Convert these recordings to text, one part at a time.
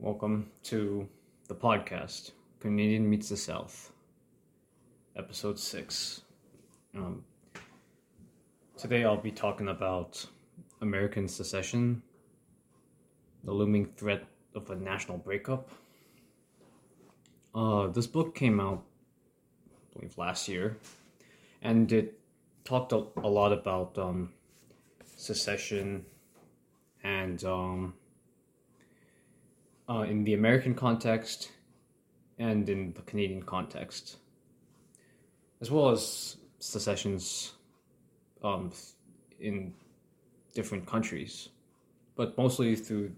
Welcome to the podcast, Canadian Meets the South, episode six. Um, today I'll be talking about American secession, the looming threat of a national breakup. Uh, this book came out, I believe, last year, and it talked a, a lot about um, secession and um, uh, in the American context and in the Canadian context, as well as secessions um, in different countries, but mostly through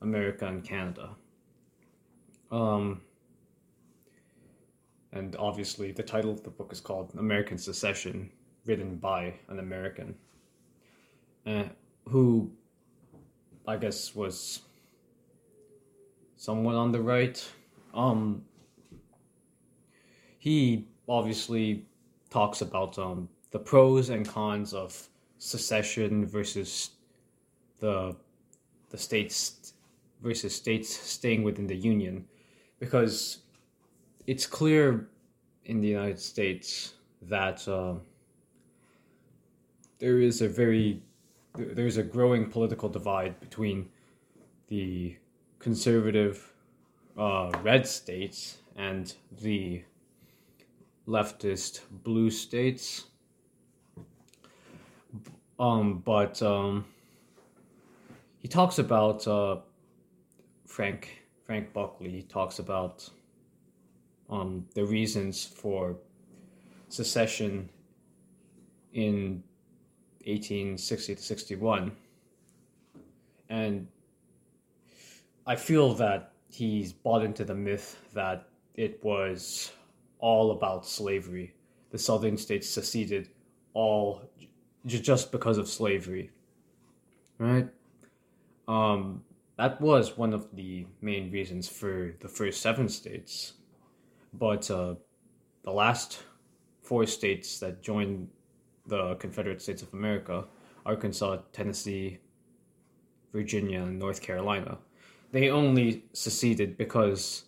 America and Canada. Um, and obviously, the title of the book is called American Secession, written by an American, uh, who I guess was somewhat on the right. Um, he obviously talks about um, the pros and cons of secession versus the the states versus states staying within the union because it's clear in the United States that uh, there is a very there's a growing political divide between the conservative uh, red states and the leftist blue states. Um, but um, he talks about uh, Frank Frank Buckley. He talks about um, the reasons for secession in 1860 to 61, and I feel that he's bought into the myth that it was all about slavery. The southern states seceded all j- just because of slavery. Right? Um, that was one of the main reasons for the first seven states. But uh, the last four states that joined the Confederate States of America Arkansas, Tennessee, Virginia, and North Carolina they only seceded because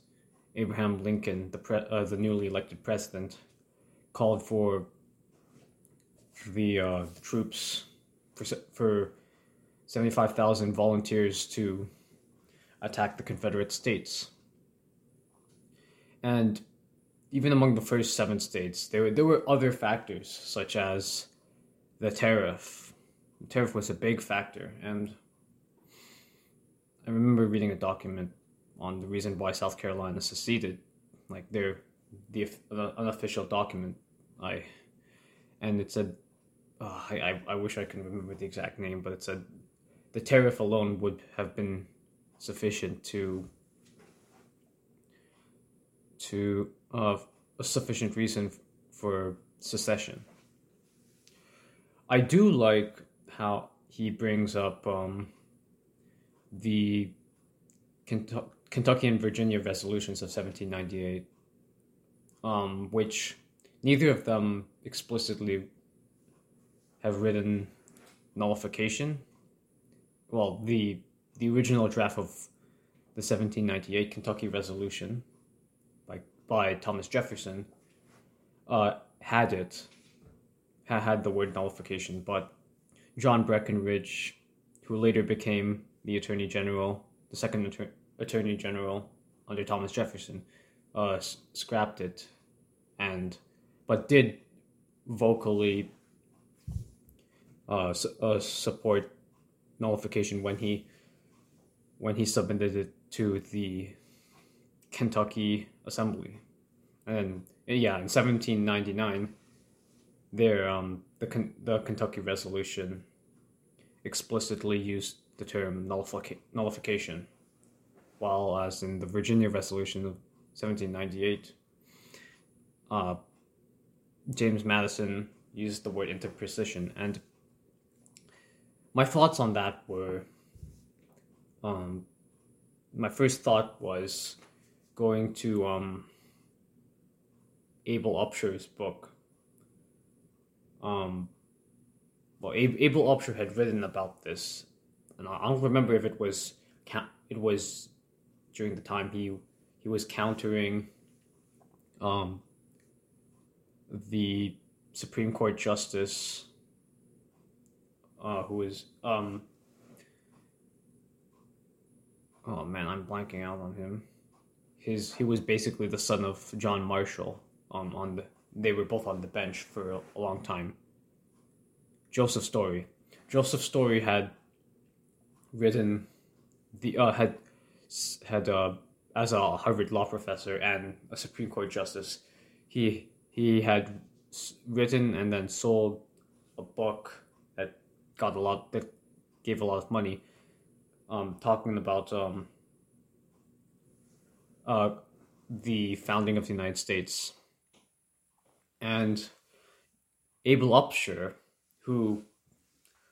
Abraham Lincoln, the pre- uh, the newly elected president, called for the, uh, the troops for for seventy five thousand volunteers to attack the Confederate States. And even among the first seven states, there were, there were other factors such as the tariff. The tariff was a big factor, and I remember reading a document on the reason why South Carolina seceded, like their the unofficial document. I and it said, uh, I I wish I could remember the exact name, but it said the tariff alone would have been sufficient to to uh, a sufficient reason for secession. I do like how he brings up um, the Kentucky and Virginia resolutions of 1798, um, which neither of them explicitly have written nullification. Well, the the original draft of the 1798 Kentucky Resolution, by by Thomas Jefferson, uh, had it had the word nullification, but John Breckinridge, who later became the Attorney General, the second Attorney General under Thomas Jefferson, uh, s- scrapped it, and but did vocally uh, uh, support nullification when he when he submitted it to the Kentucky Assembly, and yeah, in 1799, there um, the the Kentucky Resolution explicitly used the term nullific- nullification, while as in the Virginia Resolution of 1798, uh, James Madison used the word interposition. And my thoughts on that were um, my first thought was going to um, Abel Upshur's book. Um, well, Abel Upshur had written about this and I don't remember if it was it was during the time he he was countering um, the Supreme Court justice uh, who was um, oh man, I'm blanking out on him. His he was basically the son of John Marshall. Um, on the they were both on the bench for a, a long time. Joseph Story. Joseph Story had written the uh, had had uh, as a Harvard law professor and a Supreme Court justice. He he had written and then sold a book that got a lot that gave a lot of money. Um, talking about um, uh, the founding of the United States, and Abel Upshur, who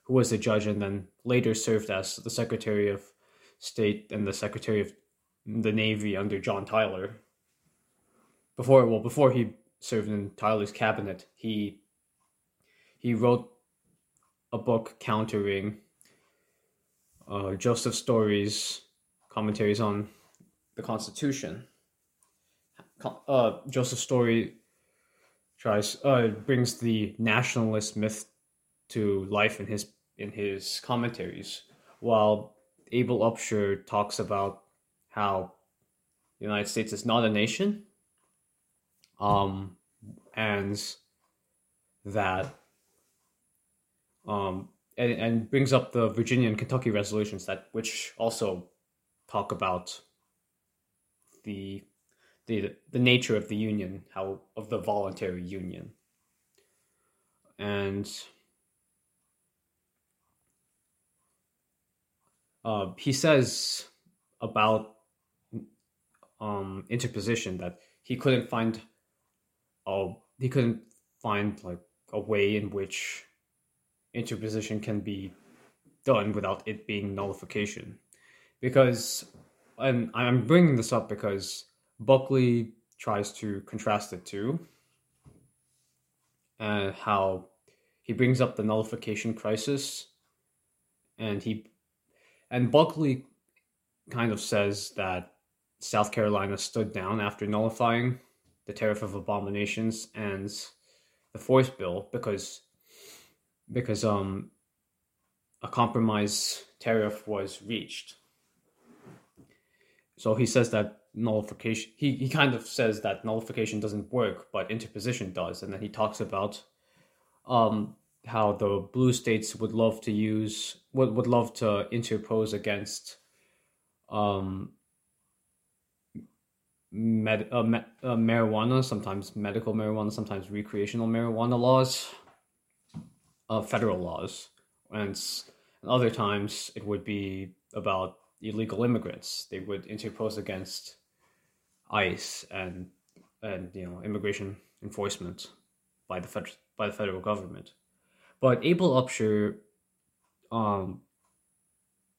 who was a judge and then later served as the Secretary of State and the Secretary of the Navy under John Tyler. Before well, before he served in Tyler's cabinet, he he wrote a book countering uh, Joseph Story's commentaries on the Constitution. Uh, Joseph Story tries uh, brings the nationalist myth to life in his in his commentaries, while Abel Upshur talks about how the United States is not a nation, um, and that um, and, and brings up the Virginia and Kentucky resolutions that which also talk about the the the nature of the union, how of the voluntary union, and uh, he says about um, interposition that he couldn't find a he couldn't find like a way in which interposition can be done without it being nullification. Because and I'm bringing this up because Buckley tries to contrast it too and how he brings up the nullification crisis and he and Buckley kind of says that South Carolina stood down after nullifying the Tariff of Abominations and the Force Bill because because um a compromise tariff was reached. So he says that nullification he, he kind of says that nullification doesn't work, but interposition does, and then he talks about um how the blue states would love to use would, would love to interpose against um med, uh, me, uh, marijuana sometimes medical marijuana sometimes recreational marijuana laws uh, federal laws. And, and other times it would be about illegal immigrants. They would interpose against ICE and and you know immigration enforcement by the fed, by the federal government but Abel Upshur um,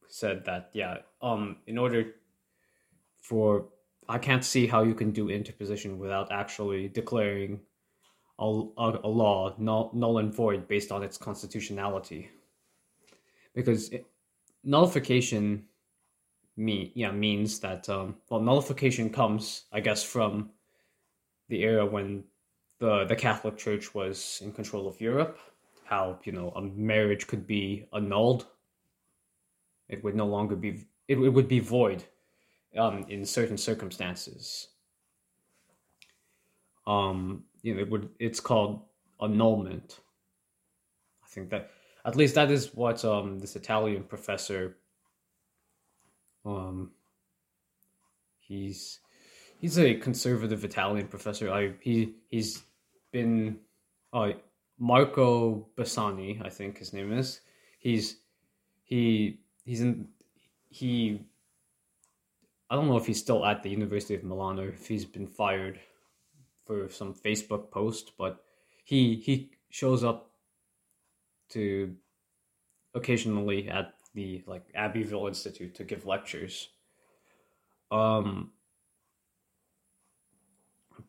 said that, yeah, um, in order for, I can't see how you can do interposition without actually declaring a, a, a law null, null and void based on its constitutionality. Because it, nullification me yeah means that um, well nullification comes I guess from the era when the the Catholic Church was in control of Europe how you know a marriage could be annulled. It would no longer be it, it would be void um, in certain circumstances. Um, you know, it would it's called annulment. I think that at least that is what um, this Italian professor um, he's he's a conservative Italian professor. I he he's been uh, Marco Bassani, I think his name is. He's he he's in he I don't know if he's still at the University of Milan or if he's been fired for some Facebook post, but he he shows up to occasionally at the like Abbeville Institute to give lectures. Um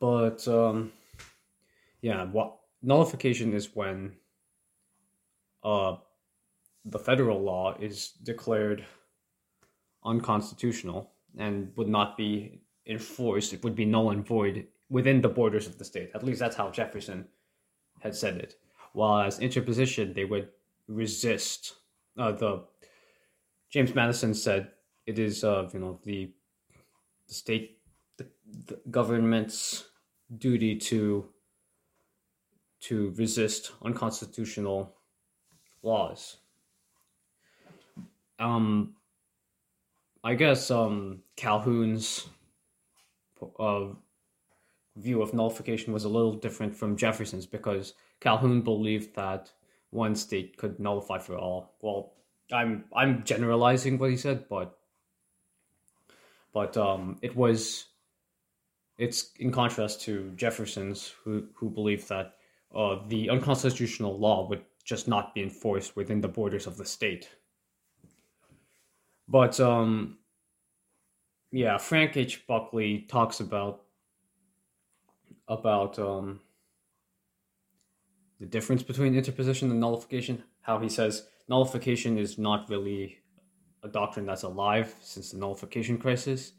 but um yeah, what nullification is when uh, the federal law is declared unconstitutional and would not be enforced. It would be null and void within the borders of the state. At least that's how Jefferson had said it. While as interposition, they would resist. Uh, the James Madison said it is, uh, you know, the the state, the, the government's duty to to resist unconstitutional laws. Um, I guess um, Calhoun's uh, view of nullification was a little different from Jefferson's because Calhoun believed that one state could nullify for all. Well, I'm I'm generalizing what he said, but but um, it was it's in contrast to Jefferson's who who believed that uh, the unconstitutional law would just not be enforced within the borders of the state. But um, yeah, Frank H. Buckley talks about about um, the difference between interposition and nullification. How he says nullification is not really a doctrine that's alive since the nullification crisis.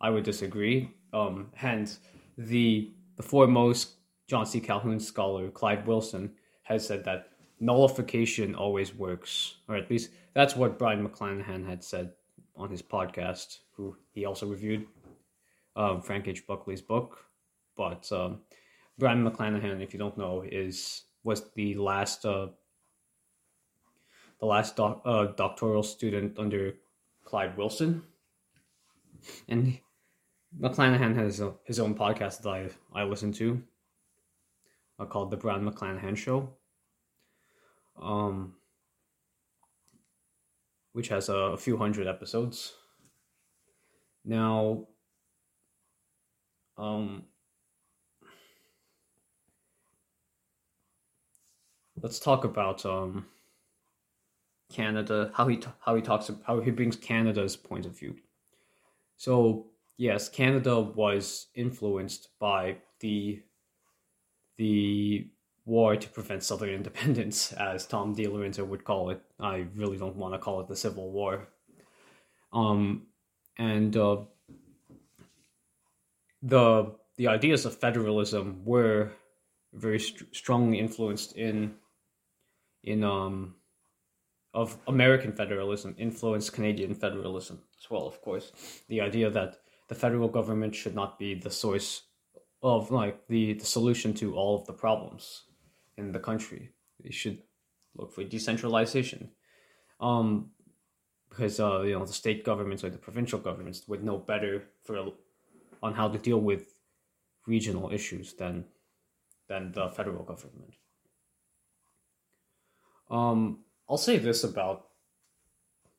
I would disagree. Um, hence, the the foremost John C. Calhoun scholar, Clyde Wilson, has said that nullification always works, or at least that's what Brian McClanahan had said on his podcast, who he also reviewed um, Frank H. Buckley's book. But um, Brian McClanahan, if you don't know, is was the last uh, the last doc, uh, doctoral student under Clyde Wilson, and McClanahan has a, his own podcast that I I listen to, uh, called the Brian McClanahan Show. Um, which has a, a few hundred episodes. Now, um, let's talk about um Canada, how he how he talks how he brings Canada's point of view. So yes, Canada was influenced by the the war to prevent Southern independence, as Tom DiLorenzo would call it. I really don't want to call it the Civil War. Um, and uh, the the ideas of federalism were very st- strongly influenced in in um of American federalism influenced Canadian federalism as well, of course. The idea that the federal government should not be the source of like the, the solution to all of the problems in the country. They should look for decentralization. Um because uh, you know the state governments or the provincial governments would know better for on how to deal with regional issues than than the federal government. Um, I'll say this about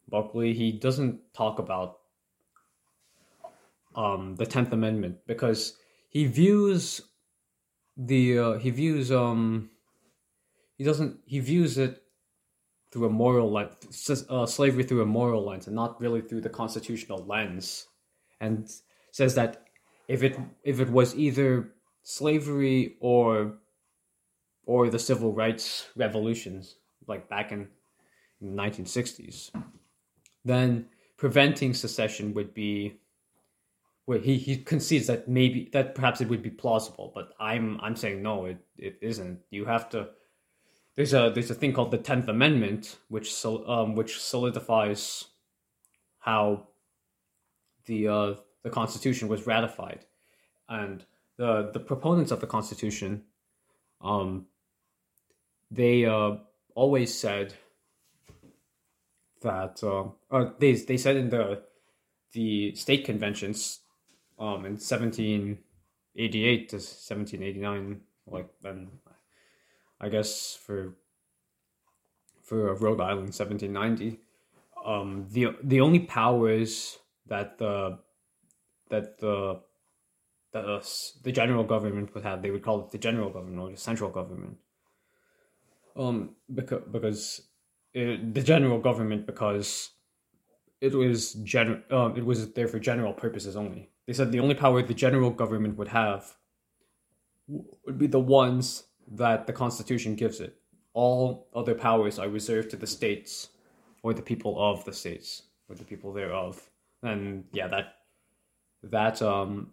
Buckley: he doesn't talk about um, the Tenth Amendment because he views the uh, he views um he doesn't he views it through a moral lens, uh, slavery through a moral lens, and not really through the constitutional lens, and says that if it if it was either slavery or or the civil rights revolutions like back in, in the 1960s, then preventing secession would be where he, he concedes that maybe that perhaps it would be plausible, but I'm I'm saying no, it, it isn't. You have to there's a there's a thing called the Tenth Amendment, which um which solidifies how the uh the Constitution was ratified, and the the proponents of the Constitution, um, they uh always said that uh, uh, they they said in the the state conventions um in 1788 to 1789 like then I guess for for Rhode Island 1790 um the the only powers that the that the the, the general government would have they would call it the general government or the central government. Um, because because it, the general government because it was general um, it was there for general purposes only. They said the only power the general government would have would be the ones that the Constitution gives it. All other powers are reserved to the states or the people of the states or the people thereof. And yeah, that that um,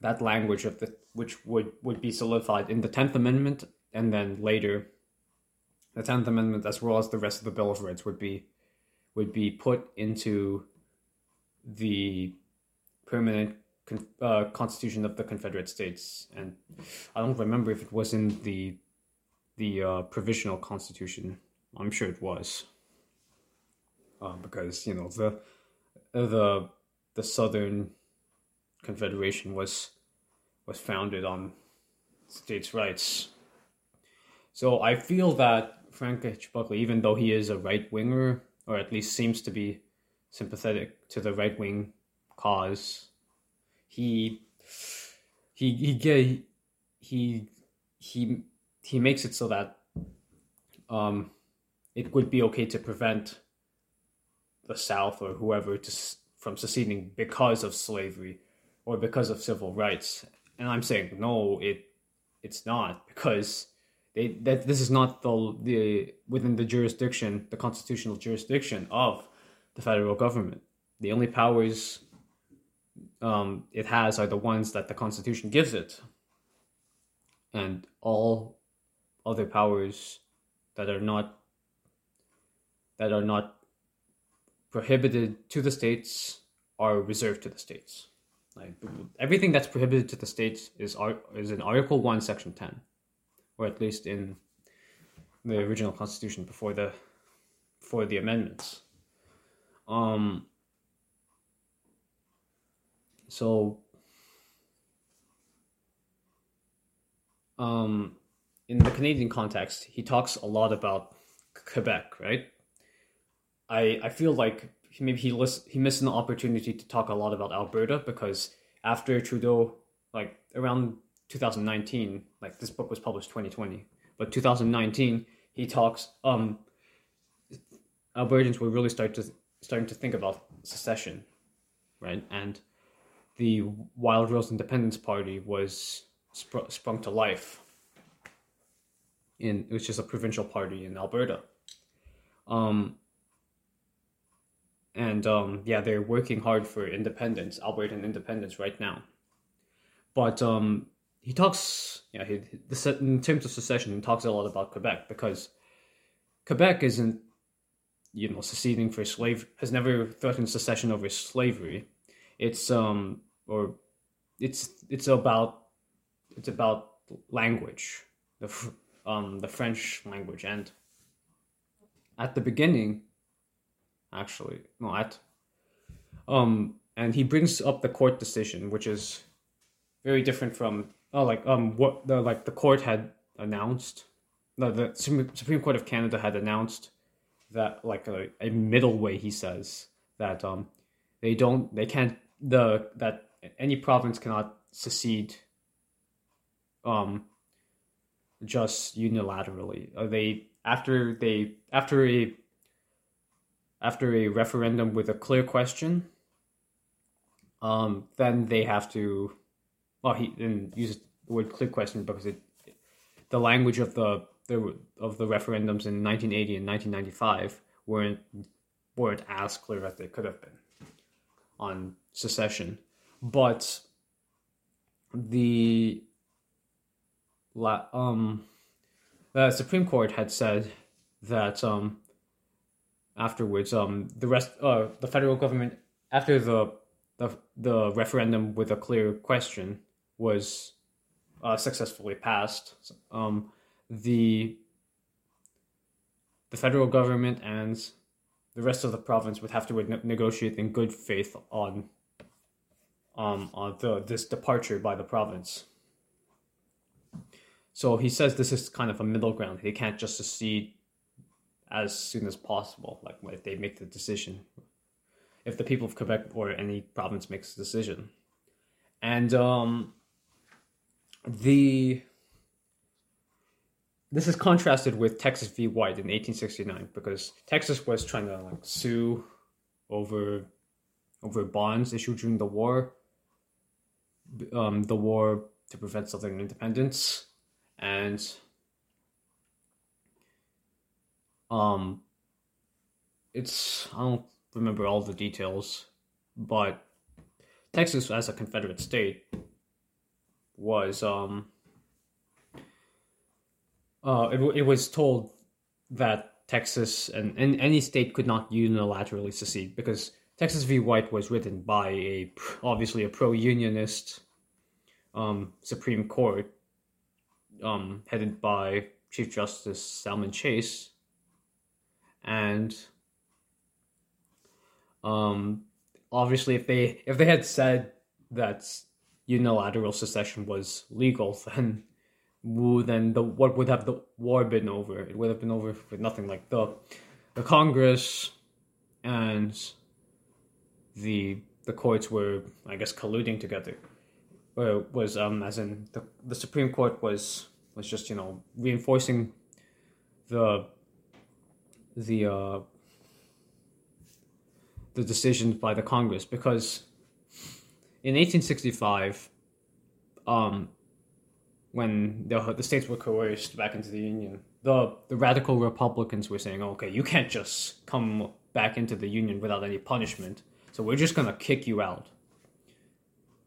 that language of the which would would be solidified in the Tenth Amendment, and then later, the Tenth Amendment as well as the rest of the Bill of Rights would be would be put into the permanent con- uh, Constitution of the Confederate States, and I don't remember if it was in the the uh, provisional Constitution. I'm sure it was, uh, because you know the the the Southern Confederation was was founded on states' rights. So I feel that Frank H. Buckley, even though he is a right winger, or at least seems to be sympathetic to the right wing cause, he he he he he he makes it so that um, it would be okay to prevent the South or whoever to, from seceding because of slavery or because of civil rights. And I'm saying no, it it's not because they that this is not the the within the jurisdiction, the constitutional jurisdiction of the federal government. The only powers um, it has are the ones that the Constitution gives it, and all other powers that are not that are not prohibited to the states are reserved to the states. Like everything that's prohibited to the states is is in Article One, Section ten, or at least in the original Constitution before the before the amendments. Um, so um, in the Canadian context, he talks a lot about Quebec, right? I I feel like maybe he list, he missed an opportunity to talk a lot about Alberta because after Trudeau, like around 2019, like this book was published 2020, but 2019 he talks um Albertans were really start to starting to think about secession, right? And the Wild Rose Independence Party was spr- sprung to life. In it was just a provincial party in Alberta, um, and um, yeah, they're working hard for independence, Albertan independence, right now. But um, he talks, yeah, he, in terms of secession, he talks a lot about Quebec because Quebec isn't, you know, seceding for slave has never threatened secession over slavery. It's um or it's it's about it's about language, the um the French language, and at the beginning, actually, no, at um, and he brings up the court decision, which is very different from oh, like um what the like the court had announced, no, the Supreme Court of Canada had announced that like a, a middle way he says that um they don't they can't the that any province cannot secede um just unilaterally. Uh, they after they after a after a referendum with a clear question, um, then they have to. Well, he didn't use the word clear question because it, the language of the, the of the referendums in 1980 and 1995 weren't weren't as clear as they could have been on secession. But the um the Supreme Court had said that um afterwards um the rest uh the federal government after the the, the referendum with a clear question was uh, successfully passed um the the federal government and the rest of the province would have to ne- negotiate in good faith on um, on the, this departure by the province. So he says this is kind of a middle ground. They can't just secede as soon as possible, like if they make the decision. If the people of Quebec or any province makes a decision. And um, the this is contrasted with Texas v. White in 1869 because Texas was trying to like sue over over bonds issued during the war um, the war to prevent Southern independence, and um, it's I don't remember all the details, but Texas as a Confederate state was um uh it, it was told that Texas and, and any state could not unilaterally secede because Texas v. White was written by a obviously a pro-unionist um, Supreme Court um, headed by Chief Justice Salmon Chase, and um, obviously if they if they had said that unilateral secession was legal, then then the what would have the war been over? It would have been over with nothing. Like the the Congress and the the courts were, I guess, colluding together. Or was um as in the the Supreme Court was was just you know reinforcing the the uh the decisions by the Congress because in 1865 um when the the states were coerced back into the union the the radical republicans were saying okay you can't just come back into the union without any punishment so we're just gonna kick you out.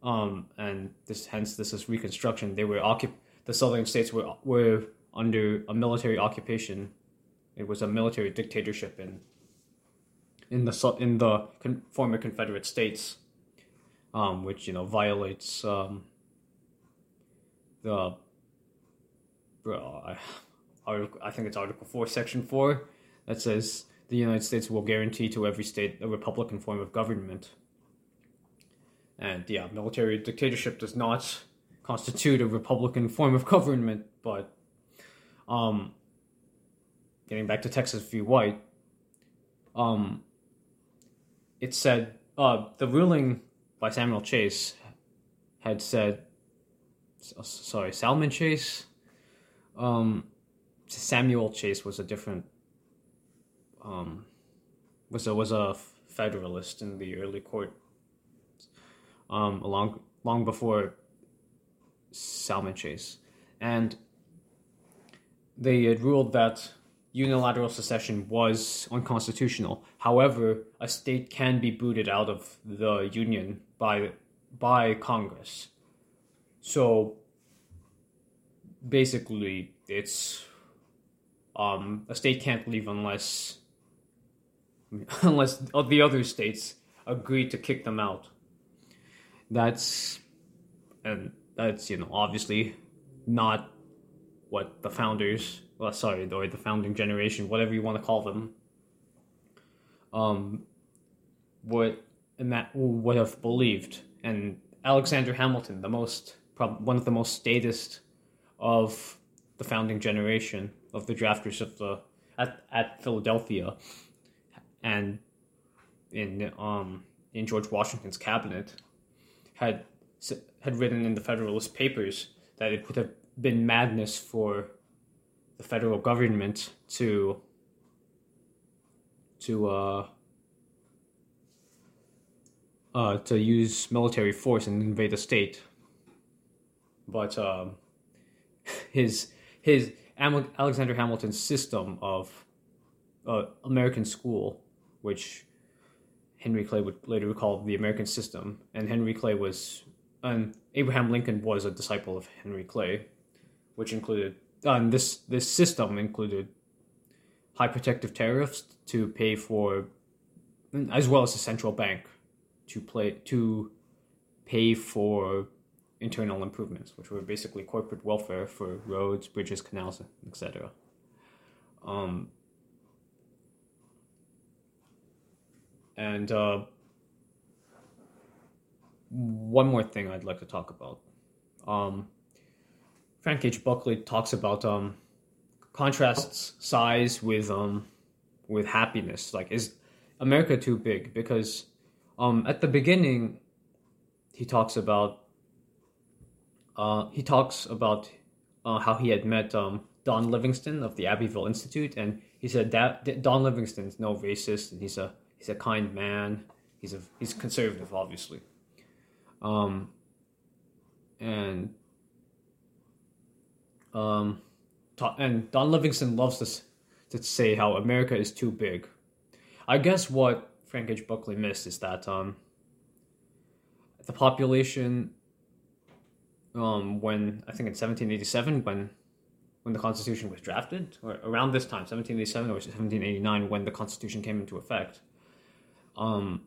Um, and this hence this is Reconstruction. They were occup- the southern states were were under a military occupation. It was a military dictatorship in in the in the con- former Confederate states, um, which you know violates um, the. Uh, I think it's Article Four, Section Four, that says the United States will guarantee to every state a republican form of government. And yeah, military dictatorship does not constitute a republican form of government, but um, getting back to Texas v. White, um, it said uh, the ruling by Samuel Chase had said, sorry, Salmon Chase. Um, Samuel Chase was a different um, was a was a Federalist in the early court, um, long long before Salmon Chase, and they had ruled that unilateral secession was unconstitutional. However, a state can be booted out of the union by by Congress. So basically, it's um, a state can't leave unless unless the other states agree to kick them out. That's and that's you know obviously not what the founders, well, sorry, or the founding generation, whatever you want to call them, um, would would have believed. And Alexander Hamilton, the most one of the most statist of the founding generation of the drafters of the at, at Philadelphia, and in um in George Washington's cabinet had had written in the Federalist Papers that it would have been madness for the federal government to to uh, uh, to use military force and invade the state. But um, his his Alexander Hamilton's system of uh, American school which Henry Clay would later call the American system. And Henry Clay was, and Abraham Lincoln was a disciple of Henry Clay, which included, uh, and this this system included high protective tariffs to pay for, as well as a central bank to play to pay for internal improvements, which were basically corporate welfare for roads, bridges, canals, etc. Um, And uh, one more thing I'd like to talk about. Um, Frank H. Buckley talks about um, contrasts size with um, with happiness. Like, is America too big? Because um, at the beginning, he talks about uh, he talks about uh, how he had met um, Don Livingston of the Abbeville Institute, and he said that Don Livingston's no racist, and he's a He's a kind man. He's a he's conservative, obviously. Um, and um, and Don Livingston loves to to say how America is too big. I guess what Frank H. Buckley missed is that um, the population um, when I think in 1787 when when the Constitution was drafted, or around this time, 1787 or 1789, when the Constitution came into effect. Um,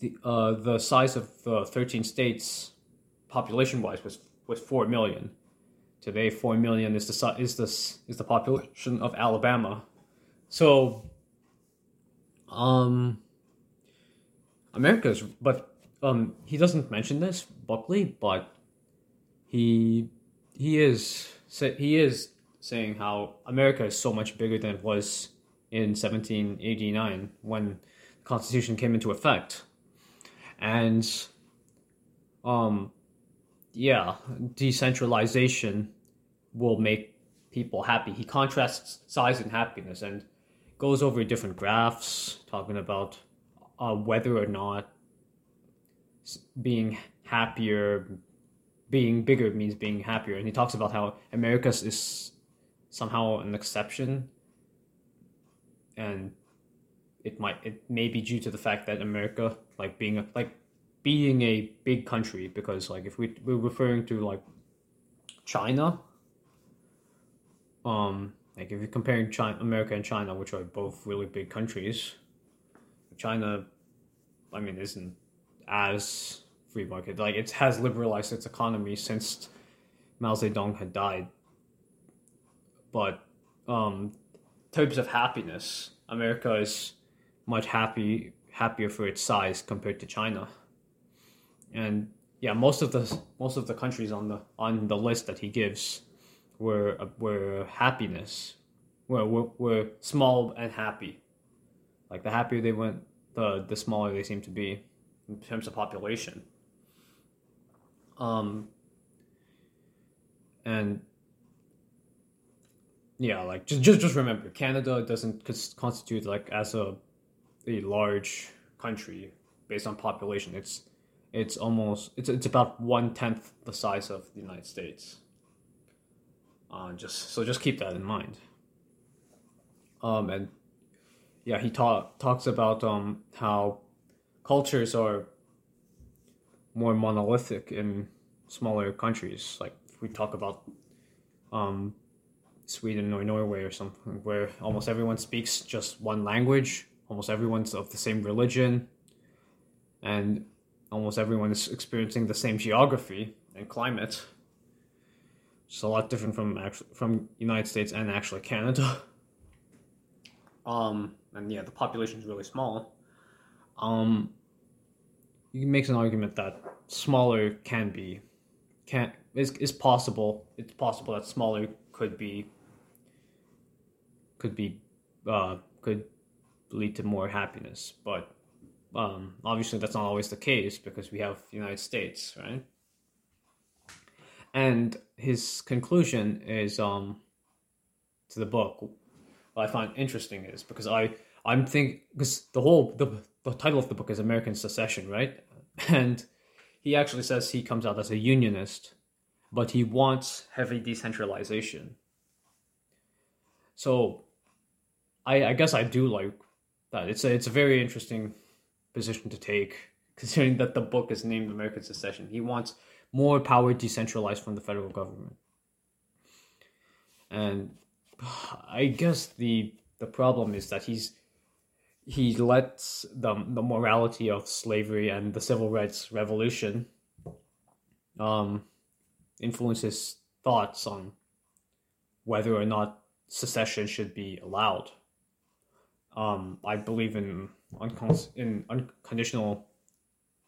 the uh, the size of the 13 states, population wise, was was four million. Today, four million is the is this is the population of Alabama. So, um, America's, but um, he doesn't mention this Buckley, but he he is he is saying how America is so much bigger than it was in 1789 when the Constitution came into effect, and um, yeah, decentralization will make people happy. He contrasts size and happiness and goes over different graphs talking about uh, whether or not being happier, being bigger means being happier. And he talks about how America is somehow an exception, and it might it may be due to the fact that America, like being a, like being a big country, because like if we we're referring to like China, um, like if you're comparing China, America and China, which are both really big countries, China, I mean, isn't as free market. Like it has liberalized its economy since Mao Zedong had died. But um, terms of happiness, America is much happy happier for its size compared to China. And yeah, most of the most of the countries on the on the list that he gives were were happiness, were were, small and happy. Like the happier they went, the the smaller they seem to be in terms of population. Um, and yeah, like just just just remember, Canada doesn't constitute like as a a large country based on population. It's it's almost it's it's about one tenth the size of the United States. Uh, just so just keep that in mind. Um, and yeah, he talk, talks about um how cultures are more monolithic in smaller countries. Like we talk about um, Sweden or Norway or something, where almost everyone speaks just one language, almost everyone's of the same religion, and almost everyone is experiencing the same geography and climate. It's a lot different from actually from United States and actually Canada. Um, and yeah, the population is really small. Um, he makes an argument that smaller can be can is is possible. It's possible that smaller could be could be uh, could lead to more happiness, but um, obviously that's not always the case because we have the United States, right? And his conclusion is um, to the book. What I find interesting is because I I'm thinking because the whole the the title of the book is American Secession, right? And he actually says he comes out as a unionist, but he wants heavy decentralization. So, I I guess I do like that. It's a it's a very interesting position to take, considering that the book is named American Secession. He wants more power decentralized from the federal government, and I guess the the problem is that he's he lets the the morality of slavery and the civil rights revolution um, influence his thoughts on whether or not secession should be allowed. Um, I believe in uncon- in unconditional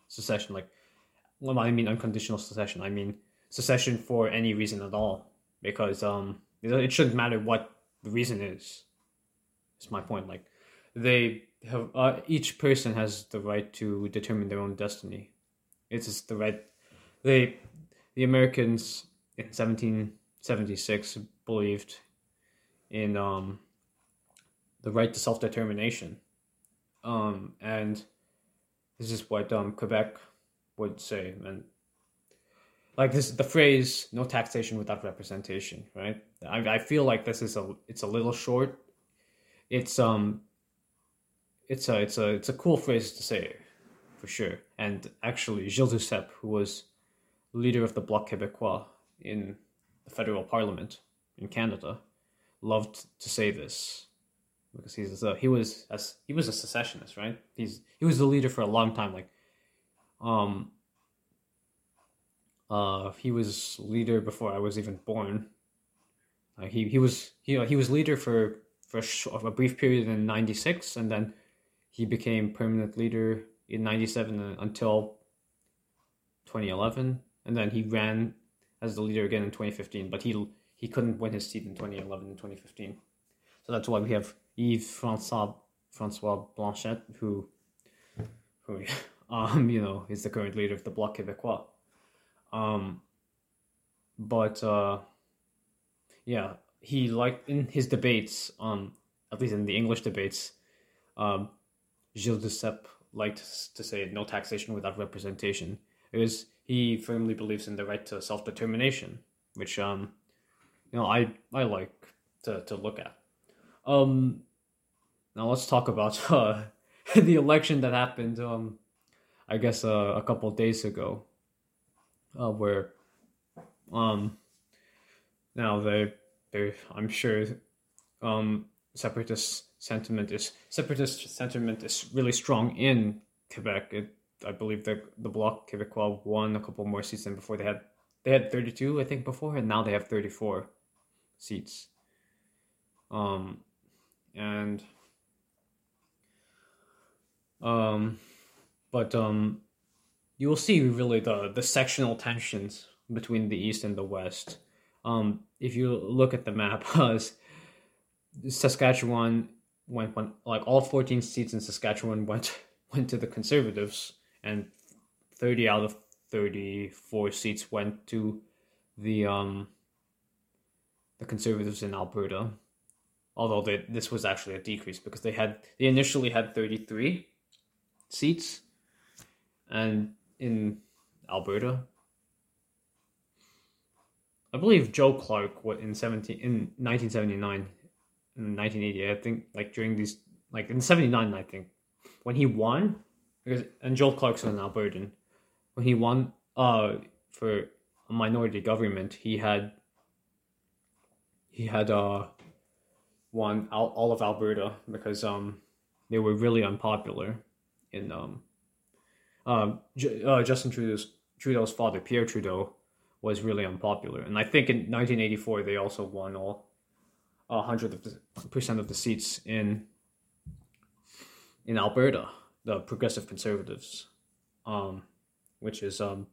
secession. Like, when I mean unconditional secession, I mean secession for any reason at all, because um, it shouldn't matter what the reason is. It's my point. Like, they have uh, each person has the right to determine their own destiny. It's just the right. They, the Americans in 1776 believed in um, the right to self determination, um, and this is what um, Quebec would say, and like this the phrase "no taxation without representation," right? I, I feel like this is a it's a little short. It's um it's a it's a it's a cool phrase to say for sure. And actually, Gilles Duceppe, who was leader of the Bloc Québécois in the federal parliament in Canada, loved to say this because he's a, he was as he was a secessionist, right? He's he was the leader for a long time. Like, um, uh, he was leader before I was even born. Uh, he he was he he was leader for for a, sh- a brief period in '96, and then he became permanent leader in '97 until 2011, and then he ran as the leader again in 2015. But he he couldn't win his seat in 2011 and 2015, so that's why we have Yves Francois Francois Blanchet, who who um you know is the current leader of the Bloc Québécois. Um, but uh, yeah, he like in his debates, um, at least in the English debates, um, Gilles Duceppe liked to say no taxation without representation. It was he firmly believes in the right to self determination, which um, you know I I like to to look at. Um, now let's talk about uh, the election that happened. Um, I guess uh, a couple days ago uh, where um now they they I'm sure um separatist sentiment is separatist sentiment is really strong in Quebec. It, I believe the the Bloc Québécois won a couple more seats than before. They had they had 32 I think before and now they have 34 seats. Um and um but um you will see really the the sectional tensions between the east and the west. Um, if you look at the map, Saskatchewan went, went like all fourteen seats in Saskatchewan went went to the Conservatives, and thirty out of thirty four seats went to the um the Conservatives in Alberta. Although they, this was actually a decrease because they had they initially had thirty three seats, and in Alberta. I believe Joe Clark in seventeen in nineteen seventy nine, in nineteen eighty. I think like during these like in seventy nine, I think when he won because and Joe Clark's an Albertan when he won uh for a minority government he had he had uh won all, all of Alberta because um they were really unpopular in um um, uh, Justin Trudeau's Trudeau's father, Pierre Trudeau, was really unpopular, and I think in 1984 they also won all hundred percent of the seats in in Alberta, the Progressive Conservatives, um, which is um,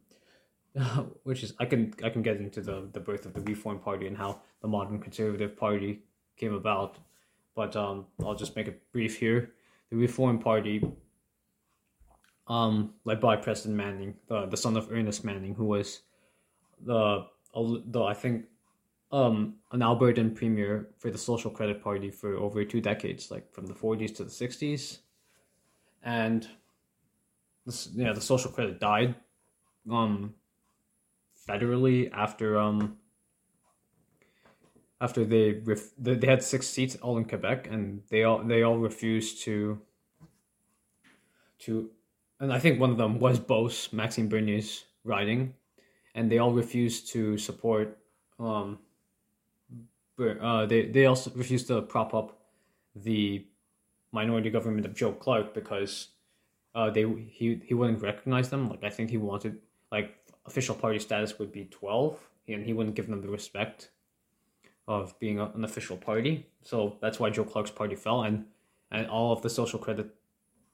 which is I can I can get into the the birth of the Reform Party and how the modern Conservative Party came about, but um, I'll just make it brief here. The Reform Party um, led by Preston Manning, the the son of Ernest Manning, who was the the I think um, an Albertan premier for the Social Credit Party for over two decades, like from the forties to the sixties, and this yeah the Social Credit died, um, federally after um after they ref- they had six seats all in Quebec and they all they all refused to to and I think one of them was Beauce, Maxime Bernier's riding, and they all refused to support. Um, uh, they they also refused to prop up the minority government of Joe Clark because uh, they he he wouldn't recognize them. Like I think he wanted like official party status would be twelve, and he wouldn't give them the respect of being a, an official party. So that's why Joe Clark's party fell, and and all of the social credit,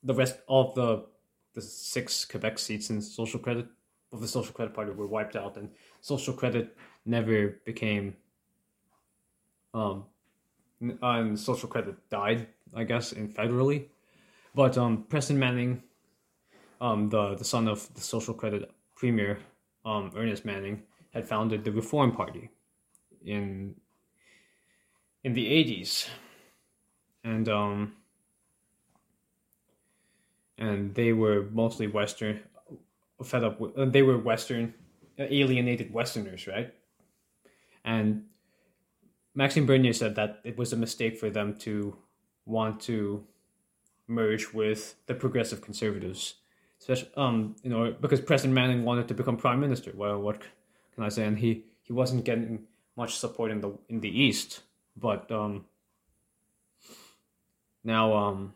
the rest all of the the six Quebec seats in social credit of the social credit party were wiped out, and social credit never became. Um, and social credit died, I guess, in federally, but um, Preston Manning, um, the the son of the social credit premier, um, Ernest Manning, had founded the Reform Party, in. In the eighties, and um, and they were mostly Western, fed up with. They were Western, alienated Westerners, right? And Maxime Bernier said that it was a mistake for them to want to merge with the progressive conservatives. especially um you know because Preston Manning wanted to become prime minister. Well, what can I say? And he he wasn't getting much support in the in the East, but um now um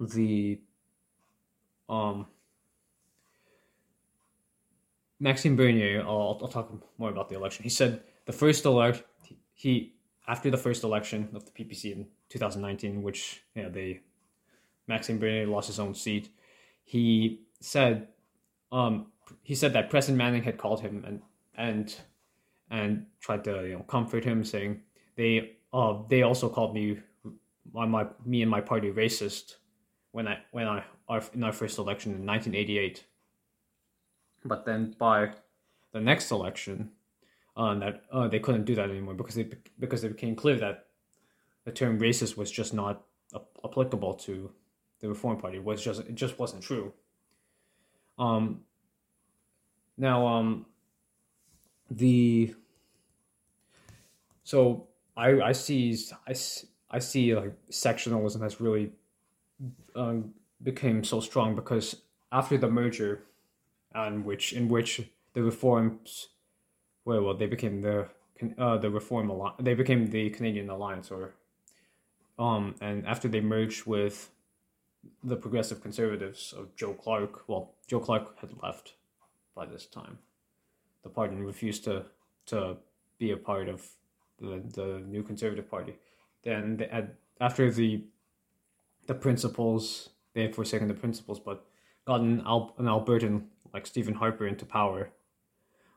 the um Maxime Bernier, I'll, I'll talk more about the election. He said the first elect he after the first election of the PPC in 2019, which yeah they Maxime Bernier lost his own seat. He said um he said that Preston Manning had called him and and and tried to you know comfort him, saying they uh they also called me my, my me and my party racist when I when I our, in our first election in 1988. But then by the next election, uh, that uh, they couldn't do that anymore because it because it became clear that the term racist was just not applicable to the Reform Party. It was just it just wasn't true. Um. Now, um, the so I I see I, I see like sectionalism has really um, became so strong because after the merger, and which in which the reforms, well, well they became the uh, the reform alliance. They became the Canadian Alliance, or um, and after they merged with the Progressive Conservatives of Joe Clark, well, Joe Clark had left by this time. The party refused to to be a part of the the new Conservative Party. Then they had, after the the principles they had forsaken the principles, but got an, Al- an Albertan like Stephen Harper into power.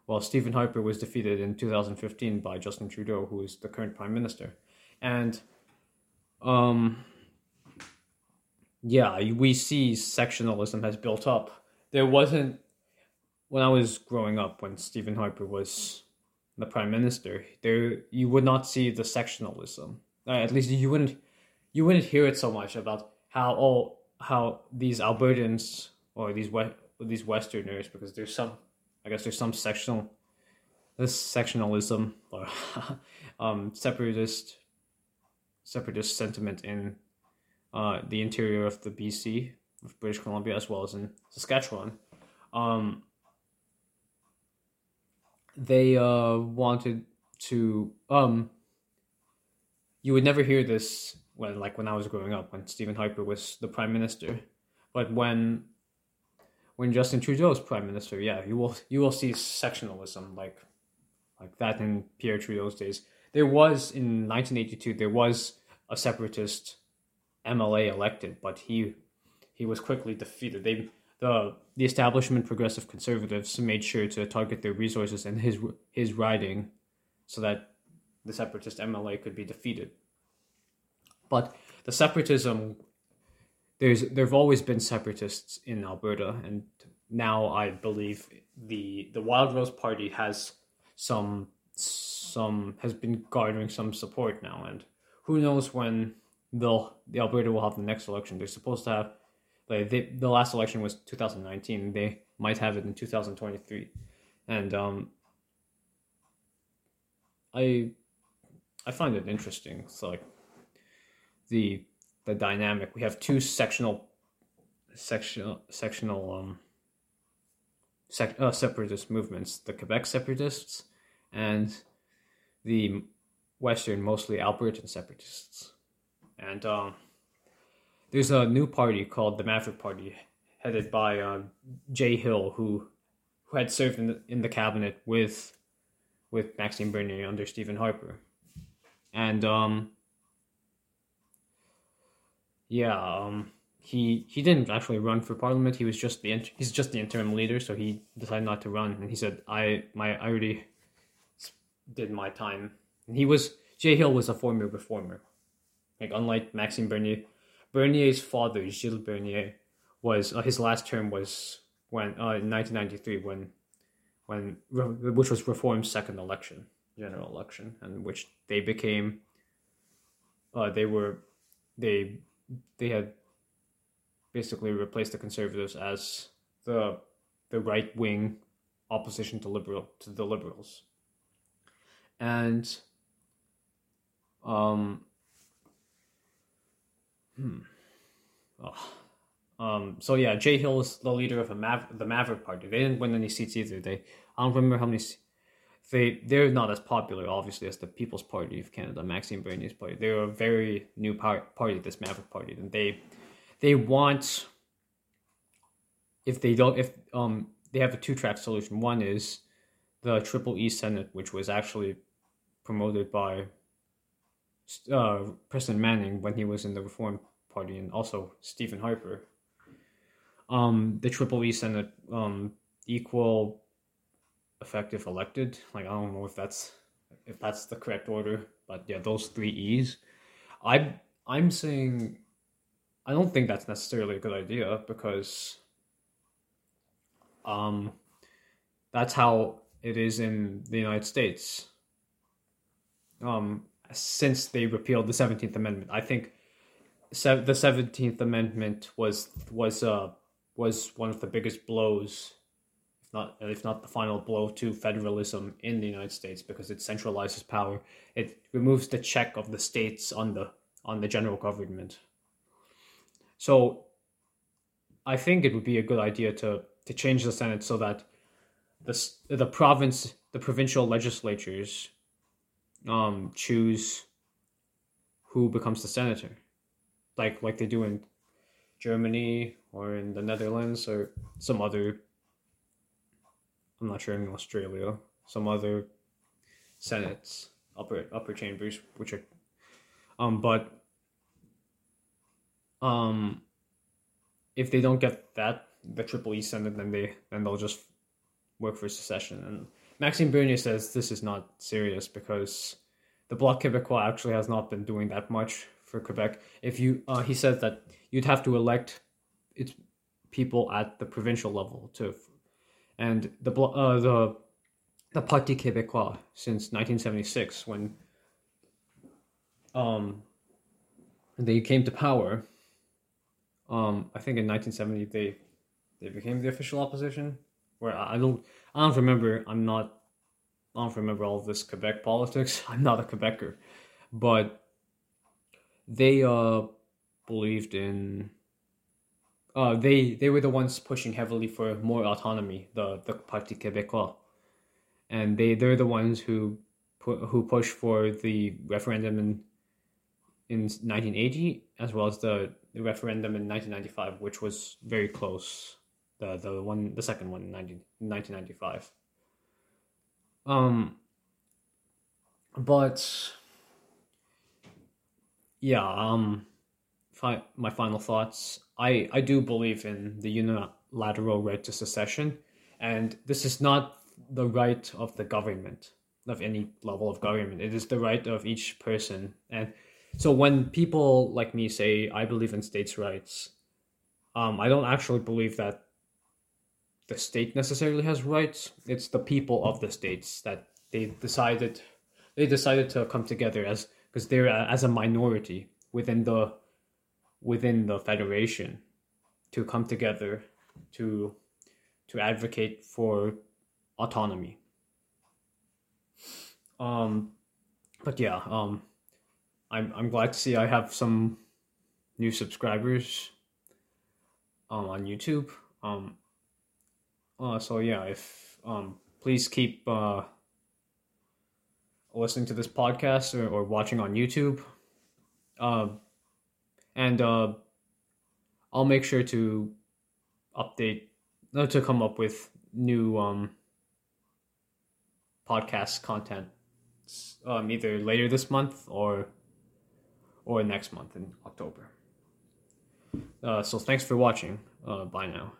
While Stephen Harper was defeated in 2015 by Justin Trudeau, who is the current prime minister, and um, yeah, we see sectionalism has built up. There wasn't when I was growing up when Stephen Harper was the prime minister. There, you would not see the sectionalism. Uh, at least you wouldn't you wouldn't hear it so much about how oh how these Albertans or these these Westerners because there's some I guess there's some sectional this sectionalism or um, separatist separatist sentiment in uh, the interior of the BC of British Columbia as well as in Saskatchewan. Um, they uh, wanted to um, you would never hear this when like when I was growing up when Stephen Harper was the prime minister, but when when Justin Trudeau was prime minister, yeah, you will you will see sectionalism like like that in Pierre Trudeau's days. There was in 1982 there was a separatist MLA elected, but he he was quickly defeated. They the the establishment progressive conservatives made sure to target their resources and his his riding so that the separatist MLA could be defeated. But the separatism, there's there've always been separatists in Alberta, and now I believe the the Wild Rose Party has some some has been garnering some support now, and who knows when they'll the Alberta will have the next election. They're supposed to have like they, the last election was 2019. They might have it in 2023, and um, I I find it interesting. So like the the dynamic. We have two sectional sectional sectional um sec, uh, separatist movements: the Quebec separatists and the Western, mostly Albertan separatists. And um, there's a new party called the Maverick Party, headed by uh, Jay Hill, who who had served in the, in the cabinet with with Maxime Bernier under Stephen Harper and um, yeah, um, he he didn't actually run for parliament. He was just the he's just the interim leader, so he decided not to run. And he said, "I my I already did my time." And he was Jay Hill was a former reformer, like unlike Maxime Bernier. Bernier's father, Gilles Bernier, was uh, his last term was when uh, in 1993 when when which was Reform's second election general election, and which they became. Uh, they were, they, they had basically replaced the conservatives as the the right wing opposition to liberal to the liberals, and um, hmm, oh, Um, so yeah, Jay Hill is the leader of Mav- the Maverick Party. They didn't win any seats either. They I don't remember how many. They they're not as popular, obviously, as the People's Party of Canada, Maxime Bernier's party. They're a very new party, this Maverick Party, and they they want if they don't if um they have a two track solution. One is the Triple E Senate, which was actually promoted by uh, Preston Manning when he was in the Reform Party, and also Stephen Harper. Um, the Triple E Senate, um, equal, effective, elected. Like I don't know if that's if that's the correct order, but yeah, those three E's. I I'm saying I don't think that's necessarily a good idea because um, that's how it is in the United States. Um, since they repealed the Seventeenth Amendment, I think se- the Seventeenth Amendment was was uh was one of the biggest blows, not if not the final blow to federalism in the United States because it centralizes power. It removes the check of the states on the on the general government. So, I think it would be a good idea to to change the Senate so that the the province the provincial legislatures um choose who becomes the senator like like they do in Germany or in the Netherlands or some other I'm not sure in Australia some other senates upper upper chambers which are um but um if they don't get that the Triple E Senate, then they then they'll just work for secession. And Maxime Bernier says this is not serious because the Bloc Québécois actually has not been doing that much for Quebec. If you, uh, he says that you'd have to elect its people at the provincial level to, and the uh, the the Parti Québécois since 1976 when um they came to power. Um, I think in 1970 they they became the official opposition. Where I don't, I don't remember. I'm not. I don't remember all this Quebec politics. I'm not a Quebecer, but they uh believed in. Uh, they they were the ones pushing heavily for more autonomy. The the Parti Québécois, and they they're the ones who who pushed for the referendum in in 1980 as well as the, the referendum in 1995, which was very close. The the one the second one in 19, 1995 um but yeah um fi- my final thoughts i i do believe in the unilateral right to secession and this is not the right of the government of any level of government it is the right of each person and so when people like me say i believe in states rights um, i don't actually believe that the state necessarily has rights. It's the people of the states that they decided they decided to come together as because they're as a minority within the within the federation to come together to to advocate for autonomy. Um, but yeah, um, I'm I'm glad to see I have some new subscribers um, on YouTube. Um, uh, so yeah, if um, please keep uh, listening to this podcast or, or watching on YouTube. Uh, and uh, I'll make sure to update uh, to come up with new um, podcast content um, either later this month or or next month in October. Uh, so thanks for watching. Uh, bye now.